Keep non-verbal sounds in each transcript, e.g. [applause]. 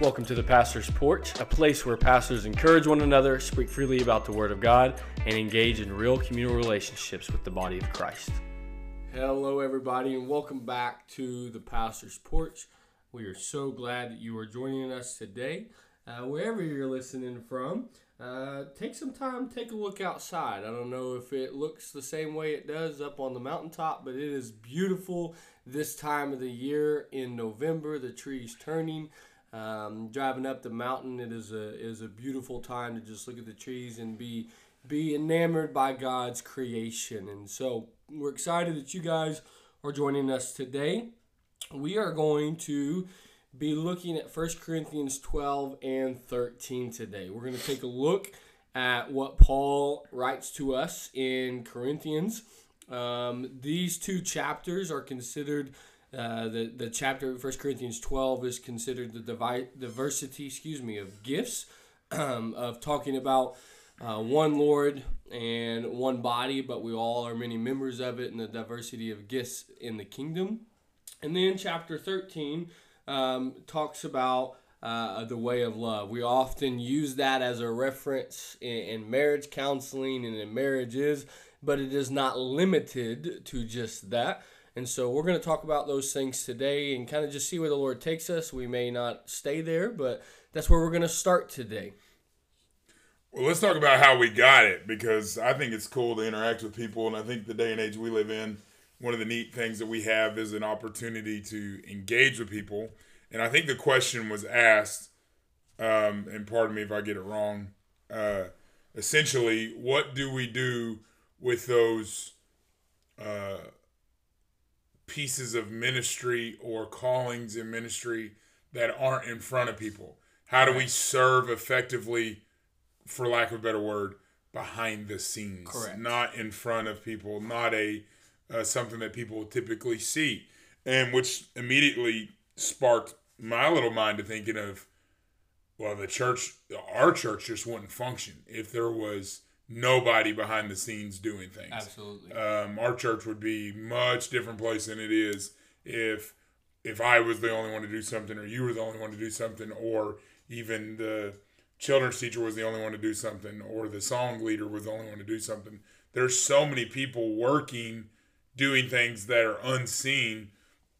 Welcome to the Pastor's Porch, a place where pastors encourage one another, speak freely about the Word of God, and engage in real communal relationships with the body of Christ. Hello, everybody, and welcome back to the Pastor's Porch. We are so glad that you are joining us today. Uh, wherever you're listening from, uh, take some time, take a look outside. I don't know if it looks the same way it does up on the mountaintop, but it is beautiful this time of the year in November. The trees turning. Um, driving up the mountain, it is a is a beautiful time to just look at the trees and be be enamored by God's creation. And so we're excited that you guys are joining us today. We are going to be looking at 1 Corinthians 12 and 13 today. We're going to take a look at what Paul writes to us in Corinthians. Um, these two chapters are considered uh, the the chapter of 1 Corinthians 12 is considered the diversity, excuse me, of gifts, [clears throat] um, of talking about uh, one Lord and one body, but we all are many members of it, and the diversity of gifts in the kingdom. And then chapter 13 um, talks about uh, the way of love. We often use that as a reference in, in marriage counseling and in marriages, but it is not limited to just that. And so we're going to talk about those things today and kind of just see where the Lord takes us. We may not stay there, but that's where we're going to start today. Well, let's talk about how we got it because I think it's cool to interact with people. And I think the day and age we live in, one of the neat things that we have is an opportunity to engage with people. And I think the question was asked, um, and pardon me if I get it wrong, uh, essentially, what do we do with those? Uh, pieces of ministry or callings in ministry that aren't in front of people? How do we serve effectively, for lack of a better word, behind the scenes, Correct. not in front of people, not a uh, something that people typically see, and which immediately sparked my little mind to thinking of, well, the church, our church just wouldn't function if there was nobody behind the scenes doing things. Absolutely. Um, our church would be much different place than it is if if I was the only one to do something, or you were the only one to do something, or even the children's teacher was the only one to do something, or the song leader was the only one to do something. There's so many people working, doing things that are unseen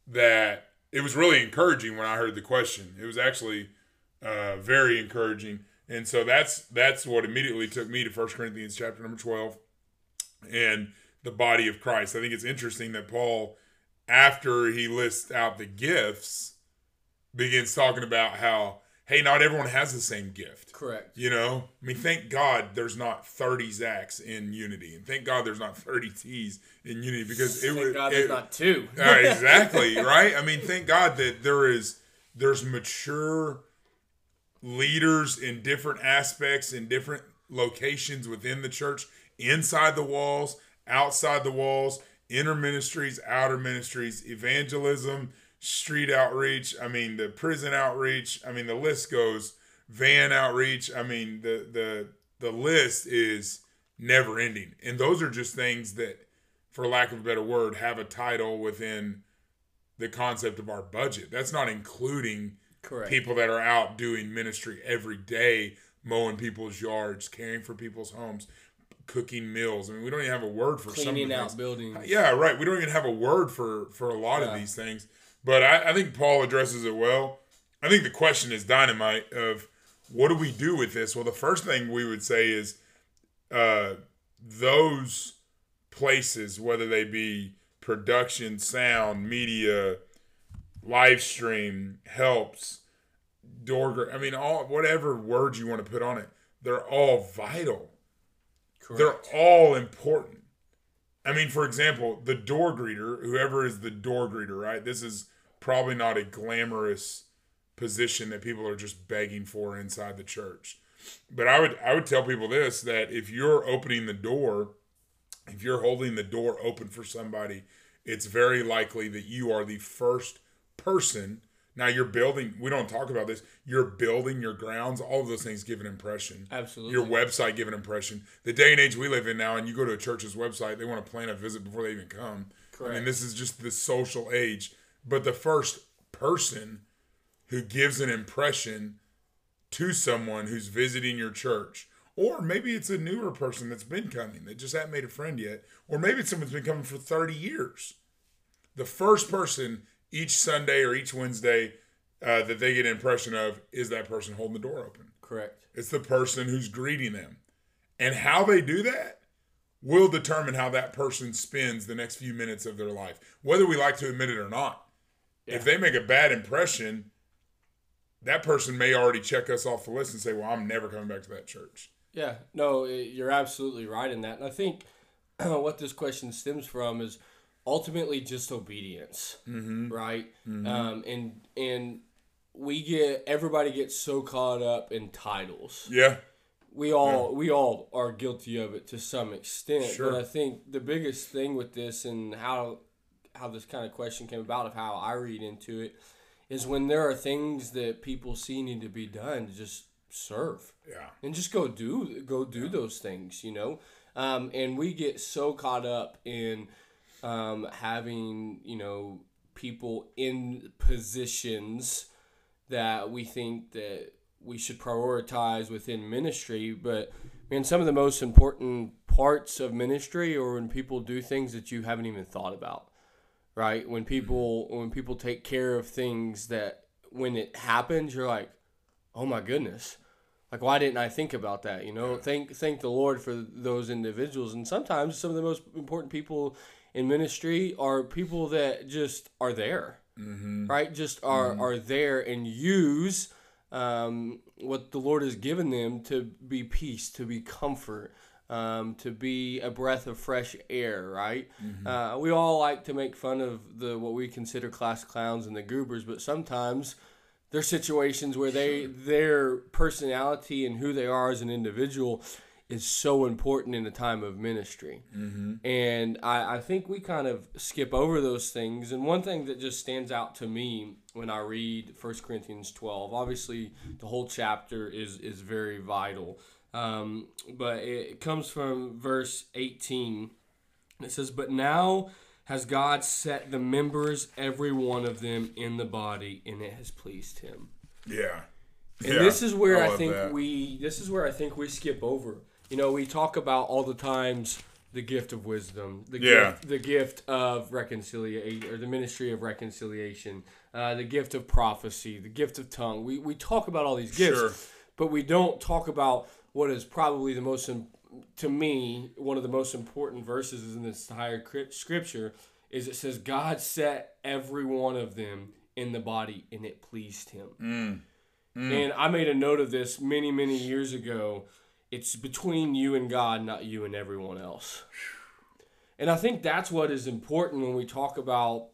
that it was really encouraging when I heard the question. It was actually uh, very encouraging and so that's that's what immediately took me to First Corinthians chapter number 12 and the body of Christ. I think it's interesting that Paul after he lists out the gifts begins talking about how hey, not everyone has the same gift. Correct. You know, I mean, thank God there's not 30 Zachs in unity, and thank God there's not 30 T's in unity because it was. God there's not two. uh, exactly [laughs] right. I mean, thank God that there is there's mature leaders in different aspects in different locations within the church, inside the walls, outside the walls, inner ministries, outer ministries, evangelism, street outreach. I mean, the prison outreach. I mean, the list goes. Van outreach. I mean, the the the list is never ending, and those are just things that, for lack of a better word, have a title within the concept of our budget. That's not including Correct. people that are out doing ministry every day, mowing people's yards, caring for people's homes, cooking meals. I mean, we don't even have a word for some of Cleaning out things. buildings. Yeah, right. We don't even have a word for for a lot Yeah. of these things. But I, I think Paul addresses it well. I think the question is dynamite of what do we do with this? Well, the first thing we would say is uh, those places, whether they be production, sound, media, live stream, helps, door, I mean, all whatever words you want to put on it, they're all vital. Correct. They're all important. I mean, for example, the door greeter, whoever is the door greeter, right? This is probably not a glamorous position that people are just begging for inside the church. But I would I would tell people this that if you're opening the door, if you're holding the door open for somebody, it's very likely that you are the first person. Now you're building, we don't talk about this, you're building your grounds, all of those things give an impression Absolutely. your website give an impression. The day and age we live in now, and you go to a church's website, they want to plan a visit before they even come. I Correct. mean, this is just the social age. But the first person who gives an impression to someone who's visiting your church. Or maybe it's a newer person that's been coming that just hasn't made a friend yet. Or maybe it's someone's been coming for 30 years. The first person each Sunday or each Wednesday uh, that they get an impression of is that person holding the door open. Correct. It's the person who's greeting them. And how they do that will determine how that person spends the next few minutes of their life, whether we like to admit it or not. Yeah. If they make a bad impression, that person may already check us off the list and say, "Well, I'm never coming back to that church." Yeah, no, you're absolutely right in that. And I think [clears throat] what this question stems from is ultimately just obedience, mm-hmm. right? Mm-hmm. Um, and and we get everybody gets so caught up in titles. Yeah. We all yeah. we all are guilty of it to some extent. Sure. But I think the biggest thing with this and how how this kind of question came about of how I read into it is when there are things that people see need to be done to just serve. Yeah. And just go do go do yeah. those things, you know? Um, and we get so caught up in um, having, you know, people in positions that we think that we should prioritize within ministry. But man, some of the most important parts of ministry or when people do things that you haven't even thought about. Right? When people when people take care of things that when it happens, you're like, oh my goodness. Like why didn't I think about that? You know, thank thank the Lord for those individuals. And sometimes some of the most important people in ministry are people that just are there mm-hmm. right? Just are mm-hmm. are there and use um, what the Lord has given them to be peace, to be comfort, um, to be a breath of fresh air, right? Mm-hmm. Uh, we all like to make fun of the what we consider class clowns and the goobers, but sometimes there's situations where they their personality and who they are as an individual is so important in a time of ministry. Mm-hmm. And I, I think we kind of skip over those things. And one thing that just stands out to me when I read 1 Corinthians 12, obviously the whole chapter is, is very vital. Um, but it comes from verse 18. It says, But now has God set the members, every one of them, in the body, and it has pleased him. Yeah. And yeah, this is where I, I think that. we this is where I think we skip over you know, we talk about all the times the gift of wisdom, the yeah. gift, the gift of reconciliation, or the ministry of reconciliation, uh, the gift of prophecy, the gift of tongue. We we talk about all these gifts, sure. but we don't talk about what is probably the most, to me, one of the most important verses in this entire scripture. Is it says God set every one of them in the body, and it pleased Him. Mm. Mm. And I made a note of this many many years ago it's between you and God, not you and everyone else. And I think that's what is important when we talk about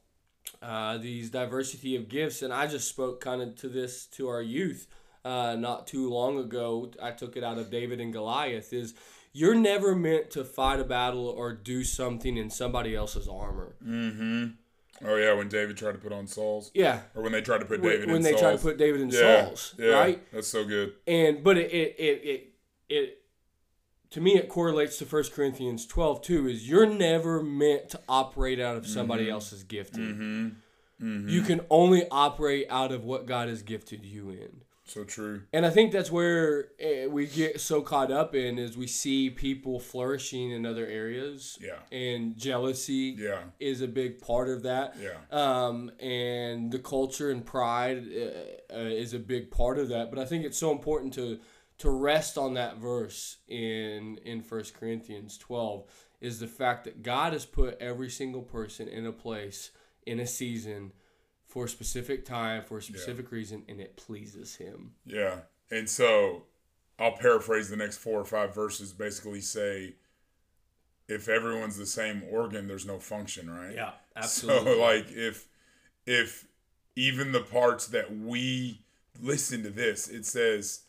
uh, these diversity of gifts. And I just spoke kind of to this to our youth uh, not too long ago. I took it out of David and Goliath. Is you're never meant to fight a battle or do something in somebody else's armor. Mm-hmm. Oh yeah, when David tried to put on Saul's. Yeah. Or when they tried to put David when, when they Saul's. tried to put David in yeah. Saul's. Yeah. Right. That's so good. And but it it, it, it it to me it correlates to 1 corinthians 12 too is you're never meant to operate out of somebody mm-hmm. else's gifting. Mm-hmm. Mm-hmm. you can only operate out of what god has gifted you in. So true. And i think that's where eh, we get so caught up in is we see people flourishing in other areas. Yeah. And jealousy yeah. is a big part of that. Yeah. Um and the culture and pride uh, uh, is a big part of that. But i think it's so important to to rest on that verse in in First Corinthians 12 is the fact that God has put every single person in a place in a season for a specific time for a specific yeah. reason and it pleases him. Yeah. And so I'll paraphrase the next four or five verses basically say if everyone's the same organ there's no function, right? Yeah, [laughs] absolutely. So like if if even the parts that we listen to this, it says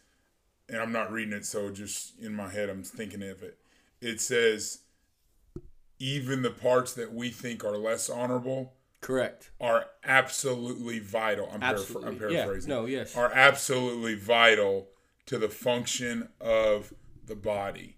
and I'm not reading it, so just in my head, I'm thinking of it. It says, even the parts that we think are less honorable, correct, are absolutely vital. I'm, absolutely. I'm paraphrasing. Yeah. No, yes, are absolutely vital to the function of the body.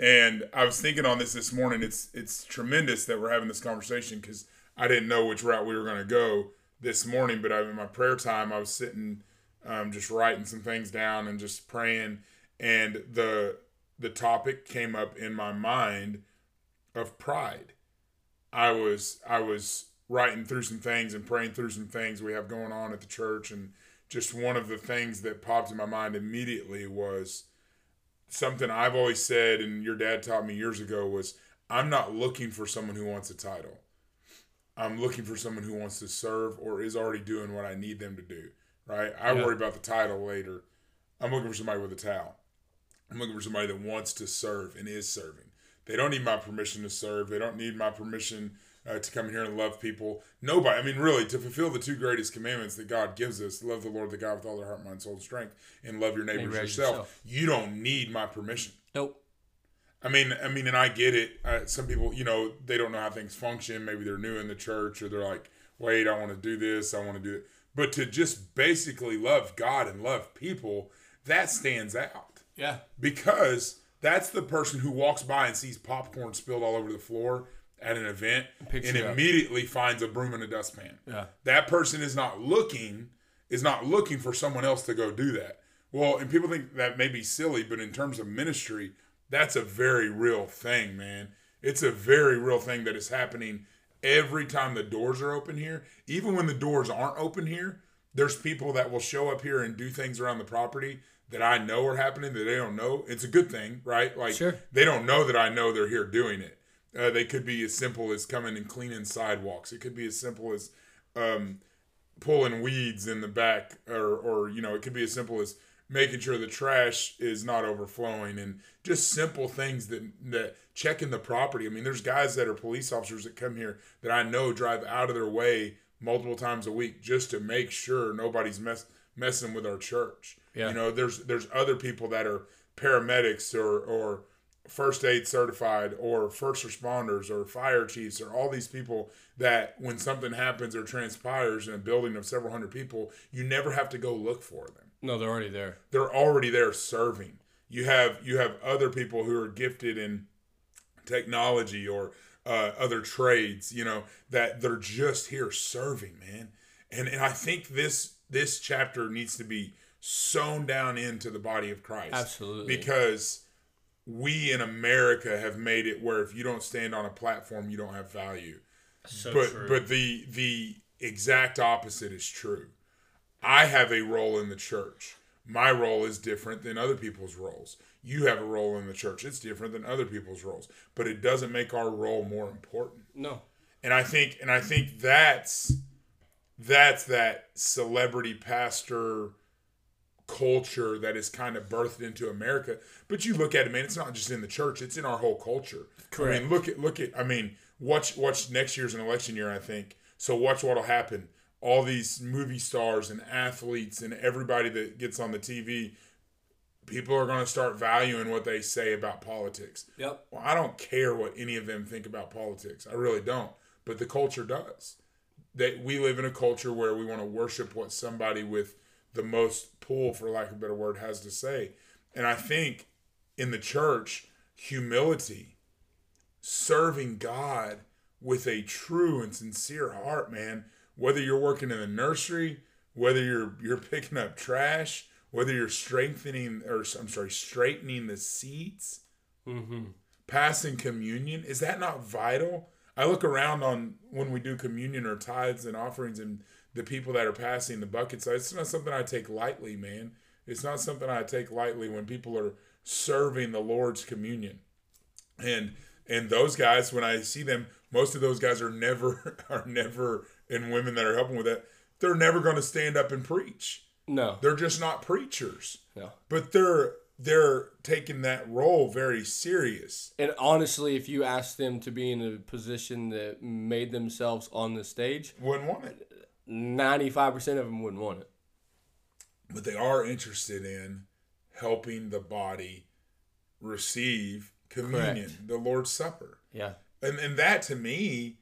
And I was thinking on this this morning. It's it's tremendous that we're having this conversation because I didn't know which route we were going to go this morning, but I, in my prayer time, I was sitting, um, just writing some things down and just praying, and the the topic came up in my mind of pride. I was I was writing through some things and praying through some things we have going on at the church, and just one of the things that popped in my mind immediately was something I've always said, and your dad taught me years ago was I'm not looking for someone who wants a title. I'm looking for someone who wants to serve or is already doing what I need them to do. Right? I yeah. worry about the title later. I'm looking for somebody with a towel. I'm looking for somebody that wants to serve and is serving. They don't need my permission to serve. They don't need my permission uh, to come here and love people. Nobody, I mean, really, to fulfill the two greatest commandments that God gives us love the Lord the God with all their heart, mind, soul, and strength, and love your neighbors yourself. yourself. You don't need my permission. Nope. I mean, I mean, and I get it. Uh, some people, you know, they don't know how things function. Maybe they're new in the church, or they're like, "Wait, I want to do this. I want to do it." But to just basically love God and love people, that stands out. Yeah. Because that's the person who walks by and sees popcorn spilled all over the floor at an event and immediately finds a broom and a dustpan. Yeah. That person is not looking is not looking for someone else to go do that. Well, and people think that may be silly, but in terms of ministry, that's a very real thing, man. It's a very real thing that is happening every time the doors are open here. Even when the doors aren't open here, there's people that will show up here and do things around the property that I know are happening that they don't know. It's a good thing, right? Like sure. they don't know that I know they're here doing it. Uh, they could be as simple as coming and cleaning sidewalks. It could be as simple as um, pulling weeds in the back, or, or you know, it could be as simple as making sure the trash is not overflowing, and just simple things that that checking the property. I mean, there's guys that are police officers that come here that I know drive out of their way multiple times a week just to make sure nobody's mess messing with our church. Yeah. You know, there's there's other people that are paramedics or or first aid certified or first responders or fire chiefs or all these people that when something happens or transpires in a building of several hundred people, you never have to go look for them. No, they're already there. They're already there serving. You have you have other people who are gifted in technology or uh, other trades, you know, that they're just here serving, man. And and I think this this chapter needs to be sewn down into the body of Christ. Absolutely. Because we in America have made it where if you don't stand on a platform, you don't have value. So but true. but the the exact opposite is true. I have a role in the church. My role is different than other people's roles. You have a role in the church. It's different than other people's roles, but it doesn't make our role more important. No. And I think and I think that's that's that celebrity pastor culture that is kind of birthed into America. But you look at it, man, it's not just in the church; it's in our whole culture. Correct. I mean, look at look at. I mean, watch watch next year's an election year, I think. So watch what'll happen. All these movie stars and athletes and everybody that gets on the TV, people are going to start valuing what they say about politics. Yep. Well, I don't care what any of them think about politics. I really don't. But the culture does. That we live in a culture where we want to worship what somebody with the most pull, for lack of a better word, has to say. And I think in the church, humility, serving God with a true and sincere heart, man, whether you're working in the nursery, whether you're you're picking up trash, whether you're strengthening or I'm sorry, straightening the seats, mm-hmm. passing communion, is that not vital? I look around on when we do communion or tithes and offerings and the people that are passing the buckets. It's not something I take lightly, man. It's not something I take lightly when people are serving the Lord's communion. And and those guys, when I see them, most of those guys are never [laughs] are never and women that are helping with that, they're never going to stand up and preach. No. They're just not preachers. No. But they're they're taking that role very serious. And honestly, if you ask them to be in a position that made themselves on the stage, wouldn't want it. 95% of them wouldn't want it. But they are interested in helping the body receive communion, Correct. the Lord's Supper. Yeah. And and that to me,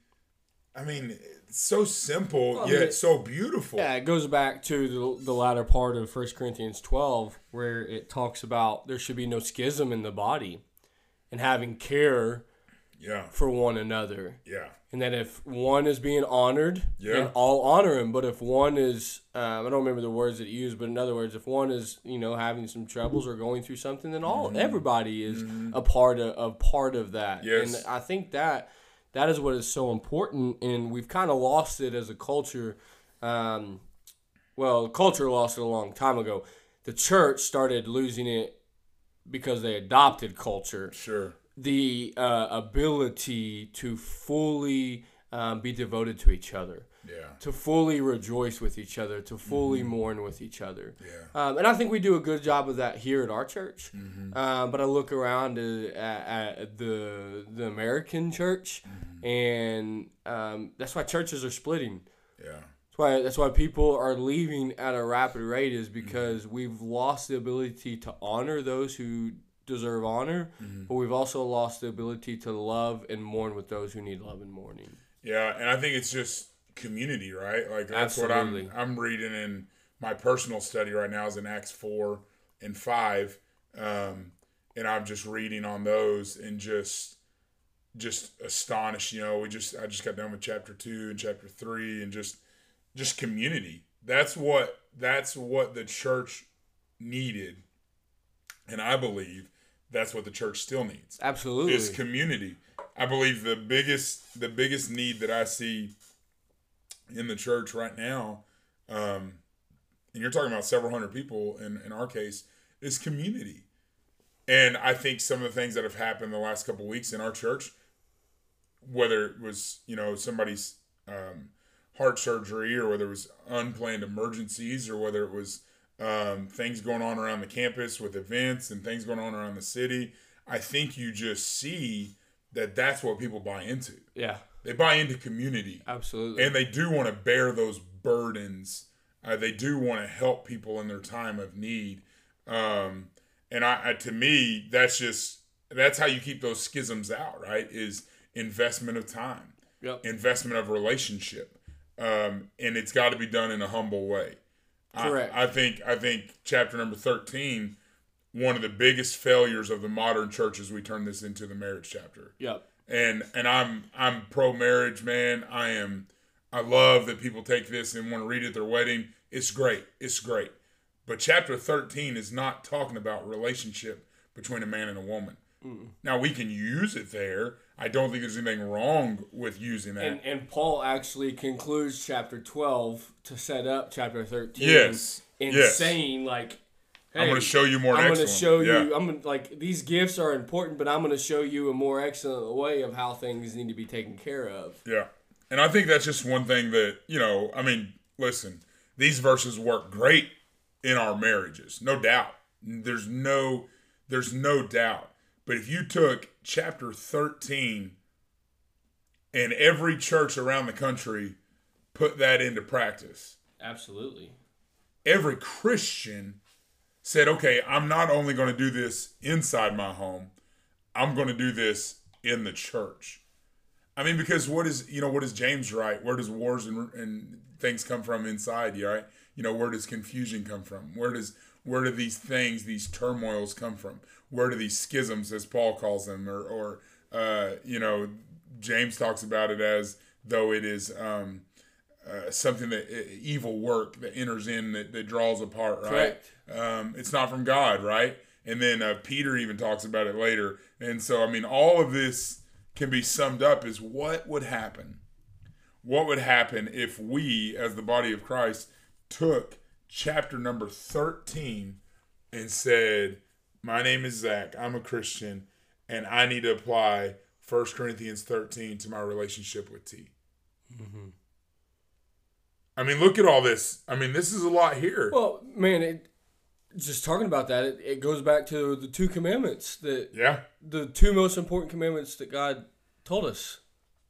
I mean, it's so simple well, yet so beautiful. Yeah, it goes back to the, the latter part of 1 Corinthians 12 where it talks about there should be no schism in the body and having care Yeah. for one another. Yeah. And that if one is being honored, Yeah. then all honor him. But if one is, um, I don't remember the words that he used, but in other words, if one is, you know, having some troubles or going through something, then all everybody is a part of a part of that. Yes. And I think that that is what is so important, and we've kind of lost it as a culture. Um, well, culture lost it a long time ago. The church started losing it because they adopted culture Sure. the uh, ability to fully um, be devoted to each other, Yeah. to fully rejoice with each other, to fully mourn with each other. Yeah. Um, and I think we do a good job of that here at our church. Mm-hmm. Um, but I look around uh, at, at the the American church, Mm-hmm. and um, that's why churches are splitting. Yeah. That's why that's why people are leaving at a rapid rate Mm-hmm. is because we've lost the ability to honor those who deserve honor, Mm-hmm. but we've also lost the ability to love and mourn with those who need love and mourning. Yeah, and I think it's just community, right? Like that's Absolutely. what I'm I'm reading in my personal study right now is in Acts four and five, um, and I'm just reading on those and just just astonished. You know, we just I just got done with chapter two and chapter three, and just just community. That's what that's what the church needed, and I believe that's what the church still needs Absolutely. is community. I believe the biggest the biggest need that I see in the church right now, um, and you're talking about several hundred people in, in our case, is community. And I think some of the things that have happened the last couple weeks in our church, whether it was you know somebody's um, heart surgery or whether it was unplanned emergencies or whether it was um, things going on around the campus with events and things going on around the city, I think you just see that that's what people buy into. yeah, They buy into community absolutely. and they do want to bear those burdens. Uh, they do want to help people in their time of need. Um, and I, I, to me, that's just that's how you keep those schisms out, right? Is investment of time, yep. investment of relationship, um, and it's got to be done in a humble way. I- Correct. I, think I think chapter number thirteen, one of the biggest failures of the modern church is we turn this into the marriage chapter Yep. And and I'm I'm pro marriage, man. I am I love that people take this and want to read it at their wedding. It's great. It's great. But chapter 13 is not talking about relationship between a man and a woman. Now we can use it there. I don't think there's anything wrong with using that. And and Paul actually concludes chapter twelve to set up chapter thirteen. Yes. In Yes. saying like, hey, I'm going to show you more. I'm going to one. show Yeah. you. I'm gonna, like these gifts are important, but I'm going to show you a more excellent way of how things need to be taken care of. Yeah. And I think that's just one thing that, you know, I mean, listen, these verses work great in our marriages. No doubt. There's no there's no doubt. But if you took chapter 13 and every church around the country put that into practice, Absolutely. every Christian said, okay, I'm not only going to do this inside my home, I'm going to do this in the church. I mean, because what is, you know, what does James write? Where does wars and, and things come from inside you, right? You know, where does confusion come from? Where does, where do these things, these turmoils come from? Where do these schisms, as Paul calls them, or, or uh, you know, James talks about it as though it is, um, uh, something that uh, evil work that enters in that, that draws apart, right? Um, it's not from God, right? And then uh, Peter even talks about it later. And so, I mean, all of this can be summed up as what would happen? What would happen if we, as the body of Christ, took chapter number 13 and said, My name is Zach, I'm a Christian, and I need to apply 1 Corinthians 13 to my relationship with T? I mean, look at all this. I mean, this is a lot here. Well, man, it, just talking about that, it, it goes back to the two commandments that yeah. the two most important commandments that God told us: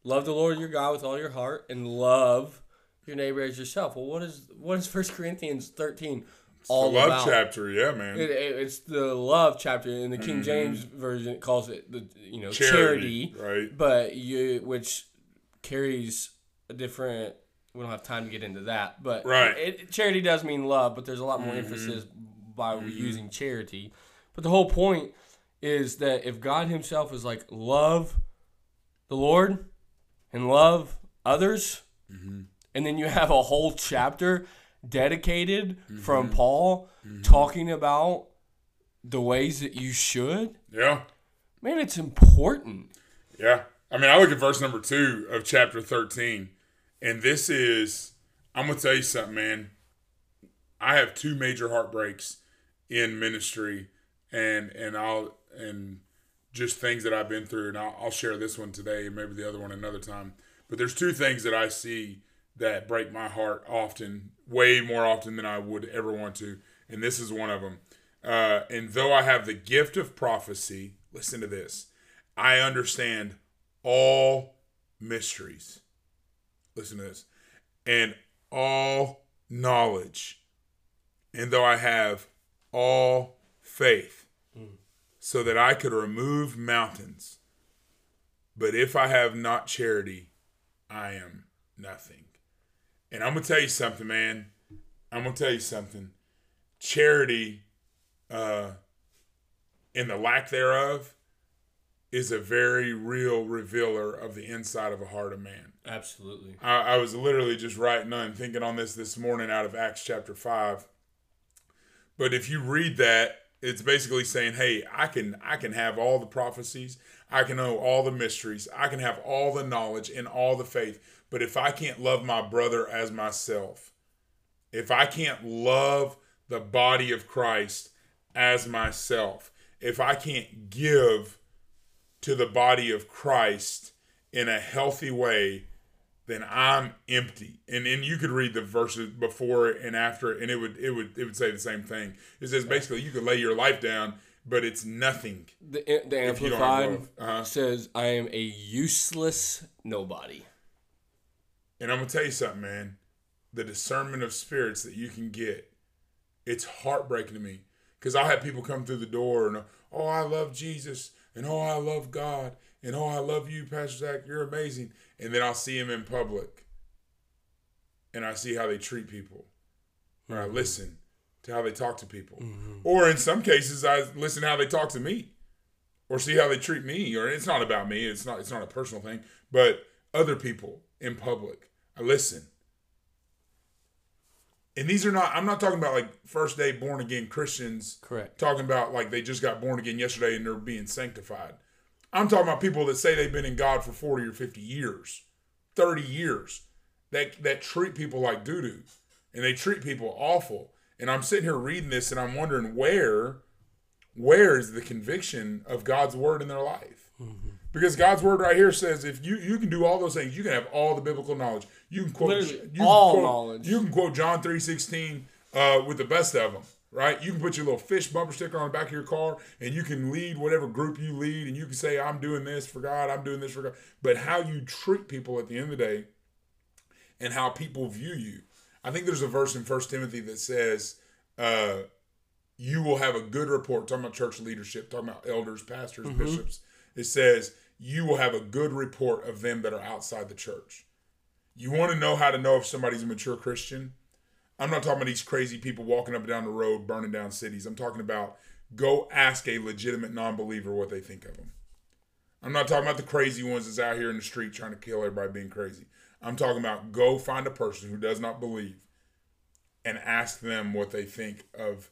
love the Lord your God with all your heart, and love your neighbor as yourself. Well, what is what is [laughs] First Corinthians thirteen all the love about? chapter, yeah, man. It, it- it's the love chapter in the King James version. It calls it the you know charity, Mm-hmm. Charity, right? but you which carries a different. We don't have time to get into that, but Right. it, charity does mean love, but there's a lot more emphasis by using charity. But the whole point is that if God Himself is like love, the Lord and love others. Mm-hmm. And then you have a whole chapter dedicated from Mm-hmm. Paul talking about the ways that you should. Yeah. Man, it's important. Yeah. I mean, I look at verse number two of chapter 13, and this is, I'm going to tell you something, man. I have two major heartbreaks in ministry, and, and I'll, and just things that I've been through, and I'll, I'll share this one today, and maybe the other one another time. But there's two things that I see that break my heart often, way more often than I would ever want to, and this is one of them. Uh, and though I have the gift of prophecy, listen to this. I understand all mysteries. Listen to this. And all knowledge. And though I have all faith, so that I could remove mountains. But if I have not charity, I am nothing. And I'm going to tell you something, man. I'm going to tell you something. Charity, uh, and the lack thereof, is a very real revealer of the inside of a heart of man. Absolutely. I, I was literally just writing on thinking on this this morning out of Acts chapter 5. But if you read that, it's basically saying, "Hey, I can I can have all the prophecies, I can know all the mysteries, I can have all the knowledge and all the faith, but if I can't love my brother as myself, if I can't love the body of Christ as myself, if I can't give to the body of Christ in a healthy way, then I'm empty. And then you could read the verses before and after, and it would it would it would say the same thing. It says basically you could lay your life down, but it's nothing. The, the don't have Amplified. Uh-huh. says, I am a useless nobody. And I'm gonna tell you something, man. The discernment of spirits that you can get, it's heartbreaking to me. Cause I'll have people come through the door and oh I love Jesus and oh I love God and oh I love you, Pastor Zach, you're amazing. And then I'll see him in public and I see how they treat people. Or I mm-hmm. listen to how they talk to people. Mm-hmm. Or in some cases I listen to how they talk to me. Or see how they treat me. Or it's not about me, it's not it's not a personal thing, but other people in public. I listen. And these are not I'm not talking about like first day born again Christians Correct. talking about like they just got born again yesterday and they're being sanctified. I'm talking about people that say they've been in God for 40 or 50 years, 30 years, that that treat people like doo doo, and they treat people awful. And I'm sitting here reading this and I'm wondering where, where is the conviction of God's word in their life? Because God's word right here says if you you can do all those things, you can have all the biblical knowledge. You can quote Literally, you can all quote- knowledge. You can quote John three sixteen uh, with the best of them, right? You can put your little fish bumper sticker on the back of your car, and you can lead whatever group you lead, and you can say, "I'm doing this for God. I'm doing this for God." But how you treat people at the end of the day, and how people view you. I think there's a verse in First Timothy that says, uh, "You will have a good report." Talking about church leadership, talking about elders, pastors, bishops. It says, "You will have a good report of them that are outside the church." You want to know how to know if somebody's a mature Christian? I'm not talking about these crazy people walking up and down the road burning down cities. I'm talking about go ask a legitimate non-believer what they think of them. I'm not talking about the crazy ones that's out here in the street trying to kill everybody being crazy. I'm talking about go find a person who does not believe and ask them what they think of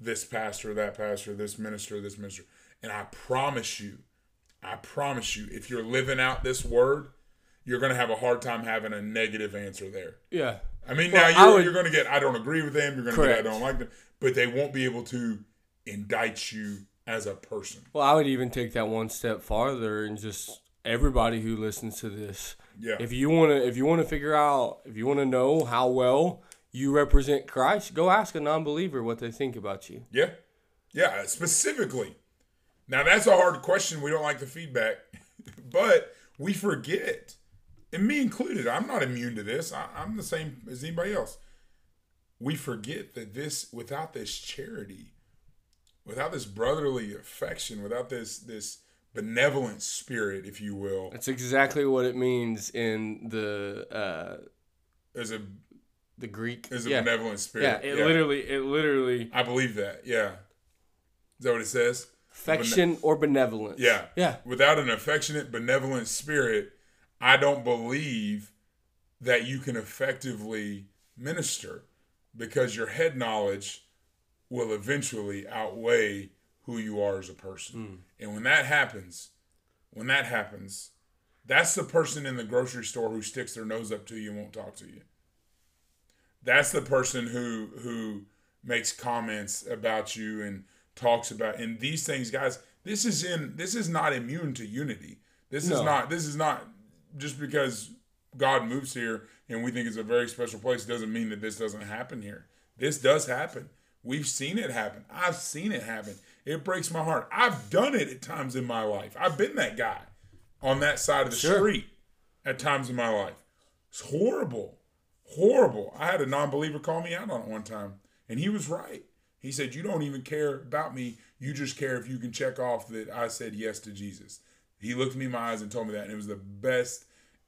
this pastor, that pastor, this minister, this minister. And I promise you, I promise you, if you're living out this word, you're going to have a hard time having a negative answer there. Yeah. I mean, Well, now you're, would- you're going to get, I don't agree with them. You're going to get, I don't like them. But they won't be able to indict you as a person. Well, I would even take that one step farther and just everybody who listens to this. Yeah. If you want to if you want to figure out if you want to know how well you represent Christ, go ask a non-believer what they think about you. Yeah. Yeah, specifically. Now, that's a hard question. We don't like the feedback, [laughs] but we forget, and me included, I'm not immune to this. I, I'm the same as anybody else. We forget that this, without this charity, without this brotherly affection, without this, this benevolent spirit, if you will, That's exactly what it means in the uh, as a, the Greek. as a yeah. benevolent spirit. yeah, it literally it literally I believe that. Yeah. Is that what it says? affection or benevolence. Yeah. Yeah. Without an affectionate, benevolent spirit, I don't believe that you can effectively minister because your head knowledge will eventually outweigh who you are as a person. Hmm. And when that happens, when that happens, that's the person in the grocery store who sticks their nose up to you and won't talk to you. That's the person who who makes comments about you and talks about and these things guys this is in this is not immune to unity this is not this is not just because god moves here and we think it's a very special place doesn't mean that this doesn't happen here this does happen we've seen it happen i've seen it happen it breaks my heart i've done it at times in my life i've been that guy on that side of the Sure. street at times in my life it's horrible horrible. I had a non-believer call me out on it one time, and he was right. He said, "You don't even care about me. You just care if you can check off that I said yes to Jesus." He looked me in my eyes and told me that, and it was the best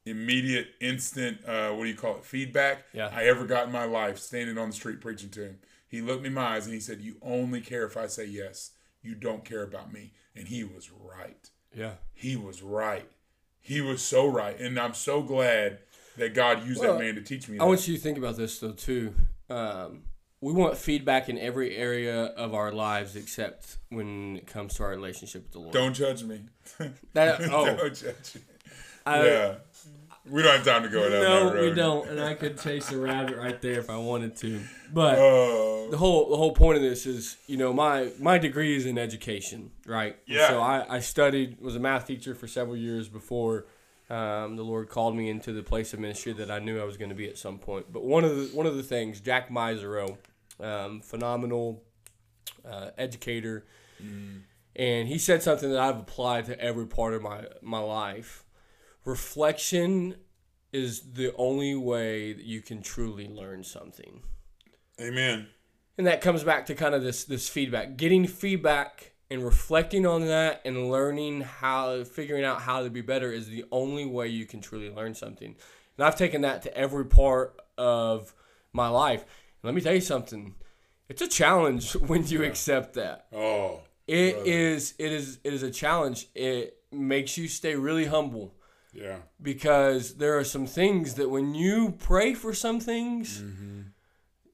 immediate, instant, uh, what do you call it, feedback Yeah. I ever got in my life. Standing on the street preaching to him, he looked me in my eyes and he said, "You only care if I say yes. You don't care about me." And he was right Yeah. he was right. He was so right, and I'm so glad that God used Well, that man to teach me. I That. want you to think about this though too. Um, we want feedback in every area of our lives except when it comes to our relationship with the Lord. Don't judge me. [laughs] That- [laughs] oh. don't judge me. I- yeah, we don't have time to go down no, that road. No, we don't, and I could chase a rabbit right there if I wanted to. But Oh, the whole the whole point of this is, you know, my my degree is in education, right? Yeah. So I, I studied, was a math teacher for several years before um, the Lord called me into the place of ministry that I knew I was going to be at some point. But one of the one of the things, Jack Mezirow, um, phenomenal uh, educator, and he said something that I've applied to every part of my my life. Reflection is the only way that you can truly learn something. amen. And that comes back to kind of this this feedback, getting feedback and reflecting on that and learning how figuring out how to be better is the only way you can truly learn something. And I've taken that to every part of my life. Let me tell you something. It's a challenge [laughs] when you accept that. Oh, It Brother. is it is it is a challenge. It makes you stay really humble yeah, because there are some things that when you pray for some things,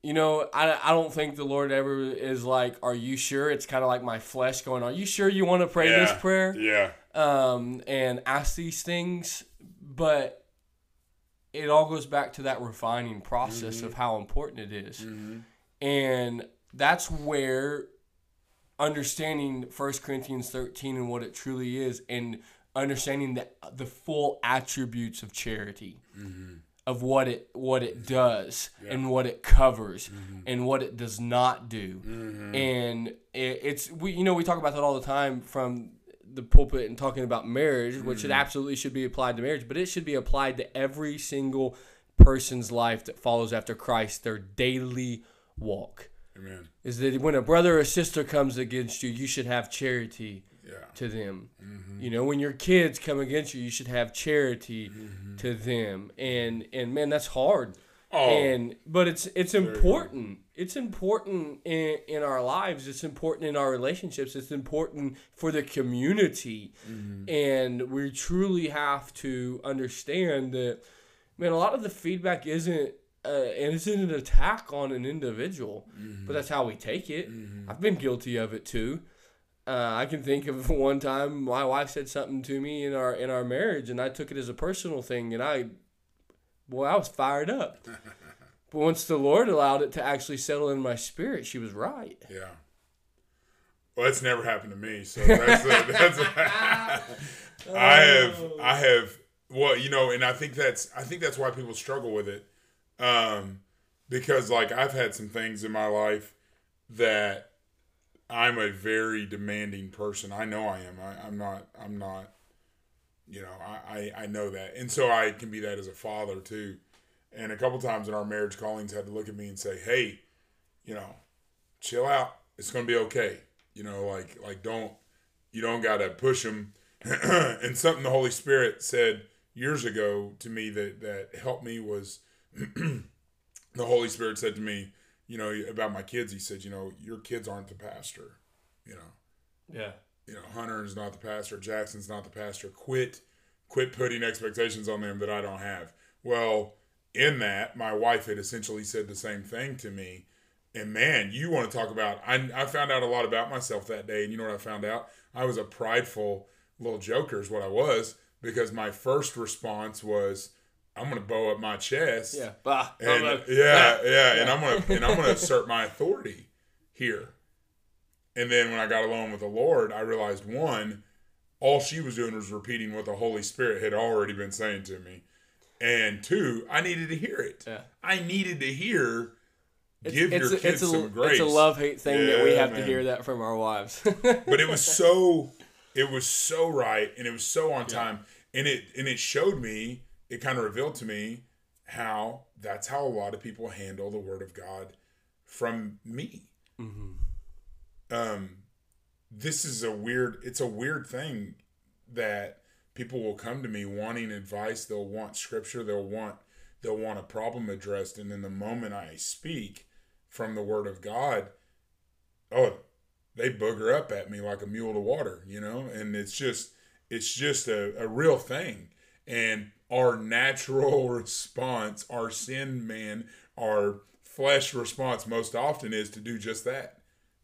you know, I, I don't think the Lord ever is like, Are you sure? It's kind of like my flesh going, Are you sure you want to pray yeah, this prayer? Yeah, Um, and ask these things. But it all goes back to that refining process of mm-hmm. how important it is. Mm-hmm. And that's where understanding 1 Corinthians 13 and what it truly is and understanding the, the full attributes of charity. Mm-hmm. Of what it what it does and what it covers and what it does not do. And it, it's we you know we talk about that all the time from the pulpit and talking about marriage which it mm. absolutely should be applied to marriage but it should be applied to every single person's life that follows after Christ their daily walk amen. is that when a brother or sister comes against you you should have charity Yeah, to them. Mm-hmm. You know, when your kids come against you, you should have charity mm-hmm. to them. And and man, that's hard. Oh. And but it's it's important. It's important in, in our lives. It's important in our relationships. It's important for the community. And we truly have to understand that man, a lot of the feedback isn't uh, and it's an attack on an individual, but that's how we take it. I've been guilty of it too. Uh, I can think of [laughs] one time my wife said something to me in our in our marriage, and I took it as a personal thing, and I, boy, I was fired up. [laughs] but once the Lord allowed it to actually settle in my spirit, she was right. yeah. Well, that's never happened to me. So that's a, [laughs] that's. A, [laughs] I have I have well, you know, and I think that's I think that's why people struggle with it, um, because like I've had some things in my life that I'm a very demanding person. I know I am. I, I'm not. I'm not. You know, I, I I know that, and so I can be that as a father too. And a couple times in our marriage, callings had to look at me and say, "Hey, you know, chill out. It's gonna be okay. You know, like like don't you don't gotta push them." [clears throat] and something the Holy Spirit said years ago to me that that helped me was [clears throat] the Holy Spirit said to me, you know, about my kids. He said, you know, your kids aren't the pastor. You know, Yeah. You know, Hunter's not the pastor, Jackson's not the pastor. Quit, quit putting expectations on them that I don't have. Well, in that, my wife had essentially said the same thing to me. And man, you want to talk about, I, I found out a lot about myself that day. And you know what I found out? I was a prideful little joker, is what I was, because my first response was, I'm gonna bow up my chest. Yeah. Bah. And, Bah. yeah, yeah, and I'm gonna and I'm gonna assert my authority here. And then when I got alone with the Lord, I realized one, all she was doing was repeating what the Holy Spirit had already been saying to me. And two, I needed to hear it. Yeah. I needed to hear give it's, your a, kids it's, a, some grace. it's a love hate thing that we Yeah, have to hear that from our wives. [laughs] but it was so it was so right and it was so on time and it and it showed me it kind of revealed to me how that's how a lot of people handle the word of god from me mm-hmm. Um this is a weird it's a weird thing that people will come to me wanting advice they'll want scripture they'll want they'll want a problem addressed and then the moment i speak from the word of god oh they booger up at me like a mule to water, you know, and it's just it's just a, a real thing. And our natural [laughs] response, our sin man, our flesh response most often is to do just that.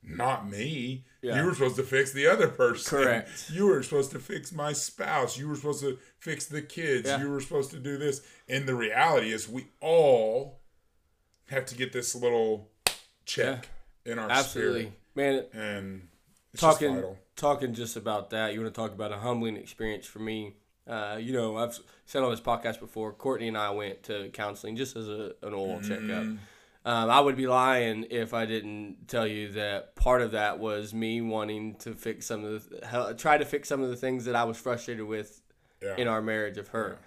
Not me. Yeah. You were supposed to fix the other person. Correct. You were supposed to fix my spouse. You were supposed to fix the kids. Yeah. You were supposed to do this. And the reality is we all have to get this little check in our Absolutely, spirit man. and it's just talking vital. talking just about that. You want to talk about a humbling experience for me? Uh, you know, I've said on this podcast before. Courtney and I went to counseling just as a, an oral checkup. Um, I would be lying if I didn't tell you that part of that was me wanting to fix some of the try to fix some of the things that I was frustrated with Yeah. in our marriage of her,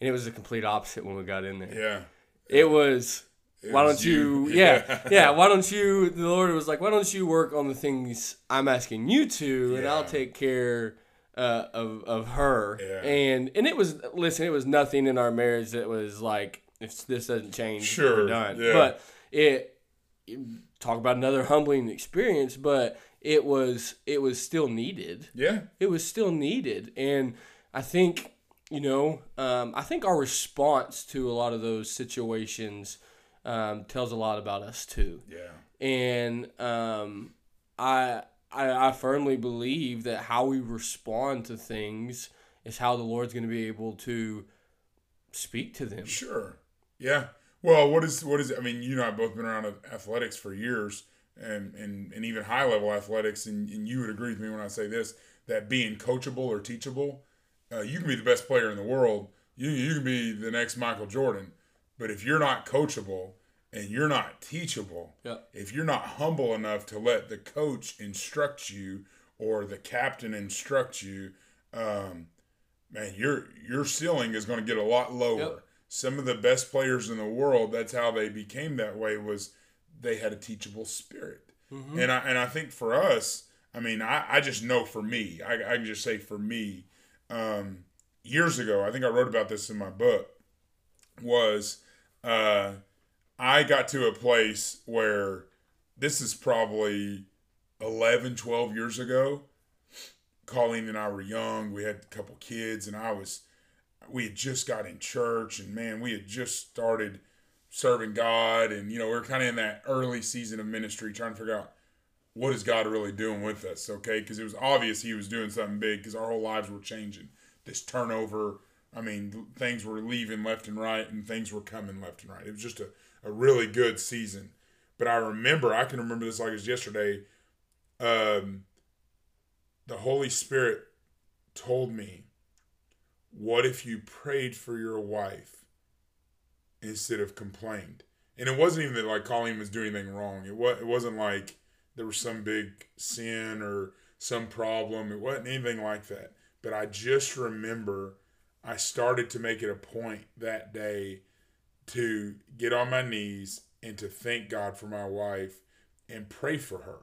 and it was the complete opposite when we got in there. yeah. It was. It why don't you? you. [laughs] Yeah, [laughs] yeah. Why don't you? The Lord was like, why don't you work on the things I'm asking you to, and I'll take care uh, of of her. Yeah. And and it was listen, it was nothing in our marriage that was like, if this doesn't change, Sure, we're done. yeah. But it, talk about another humbling experience, but it was it was still needed Yeah. it was still needed and i think you know um, i think our response to a lot of those situations um, tells a lot about us too Yeah. and um, I, I i firmly believe that how we respond to things is how the lord's going to be able to speak to them Sure. Yeah. Well, what is what is I mean, you and I have both been around athletics for years and and, and even high level athletics and, and you would agree with me when I say this that being coachable or teachable, uh, you can be the best player in the world. You you can be the next Michael Jordan, but if you're not coachable and you're not teachable, Yeah. if you're not humble enough to let the coach instruct you or the captain instruct you, um, man, your your ceiling is going to get a lot lower. Yep. Some of the best players in the world, that's how they became that way. Was they had a teachable spirit, and I and I think for us, I mean, I, I just know for me, I, I can just say for me, um, years ago, I think I wrote about this in my book, was uh, I got to a place where this is probably 11, 12 years ago. Colleen and I were young. We had a couple kids, and I was, we had just got in church, and man, we had just started serving God, and you know, we are kind of in that early season of ministry, trying to figure out what is God really doing with us, okay? Because it was obvious He was doing something big, because our whole lives were changing. This turnover, I mean, things were leaving left and right, and things were coming left and right. It was just a, a really good season. But I remember, I can remember this like it was yesterday. Um, the Holy Spirit told me, What if you prayed for your wife instead of complained? And it wasn't even that like Colleen was doing anything wrong. It was it wasn't like there was some big sin or some problem. It wasn't anything like that. But I just remember I started to make it a point that day to get on my knees and to thank God for my wife and pray for her.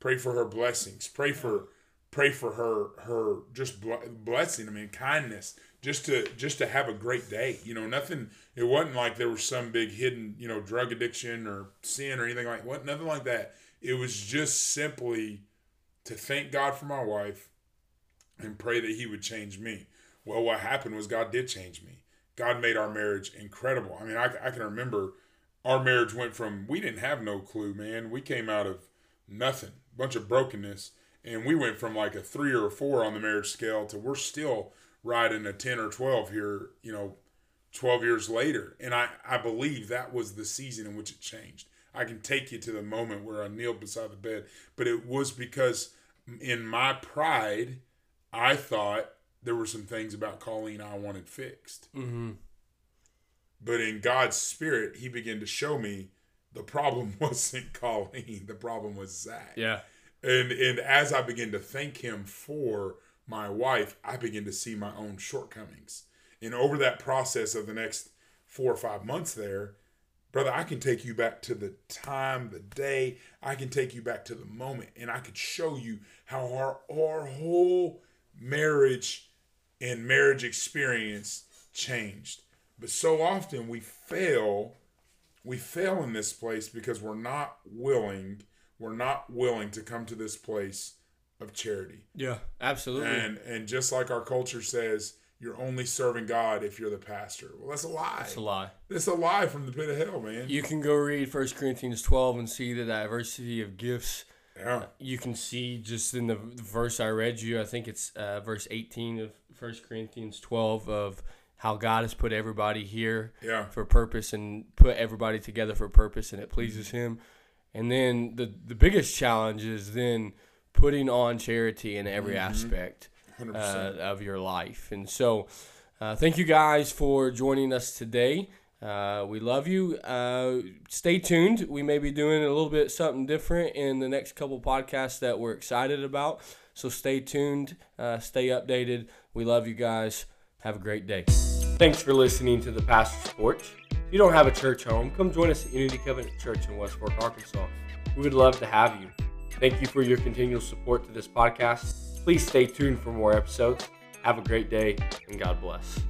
Pray for her blessings. Pray for pray for her her just blessing. I mean kindness. Just to just to have a great day. You know, nothing. It wasn't like there was some big hidden you know drug addiction or sin or anything like what. Nothing like that. It was just simply to thank God for my wife and pray that He would change me. Well, what happened was God did change me. God made our marriage incredible. I mean, I, I can remember our marriage went from we didn't have no clue, man. We came out of nothing, bunch of brokenness, and we went from like a three or a four on the marriage scale to we're still riding a 10 or 12 here, you know, 12 years later. And I, I believe that was the season in which it changed. I can take you to the moment where I kneeled beside the bed, but it was because in my pride, I thought there were some things about Colleen I wanted fixed. Mm-hmm. But in God's spirit, He began to show me the problem [laughs] wasn't Colleen, the problem was Zach. Yeah. And and as I begin to thank Him for my wife, I begin to see my own shortcomings. And over that process of the next four or five months there, brother, I can take you back to the time, the day. I can take you back to the moment, and I could show you how our our whole marriage and marriage experience changed. But so often we fail, we fail in this place because we're not willing, we're not willing to come to this place of charity. Yeah, absolutely. And and just like our culture says, you're only serving God if you're the pastor. Well, that's a lie. That's a lie. That's a lie from the pit of hell, man. You can go read 1 Corinthians 12 and see the diversity of gifts. Yeah. You can see just in the verse I read you, I think it's uh, verse 18 of 1 Corinthians 12 of how God has put everybody here Yeah. for purpose and put everybody together for purpose and it pleases him. And then the the biggest challenge is then putting on charity in every aspect 100%. uh, of your life. And so, uh, thank you guys for joining us today. Uh, we love you. Uh, stay tuned. We may be doing a little bit something different in the next couple podcasts that we're excited about. So stay tuned. Uh, stay updated. We love you guys. Have a great day. Thanks for listening to the Pastor's Porch. If you don't have a church home, come join us at Unity Covenant Church in West Fork, Arkansas. We would love to have you. Thank you for your continual support to this podcast. Please stay tuned for more episodes. Have a great day and God bless.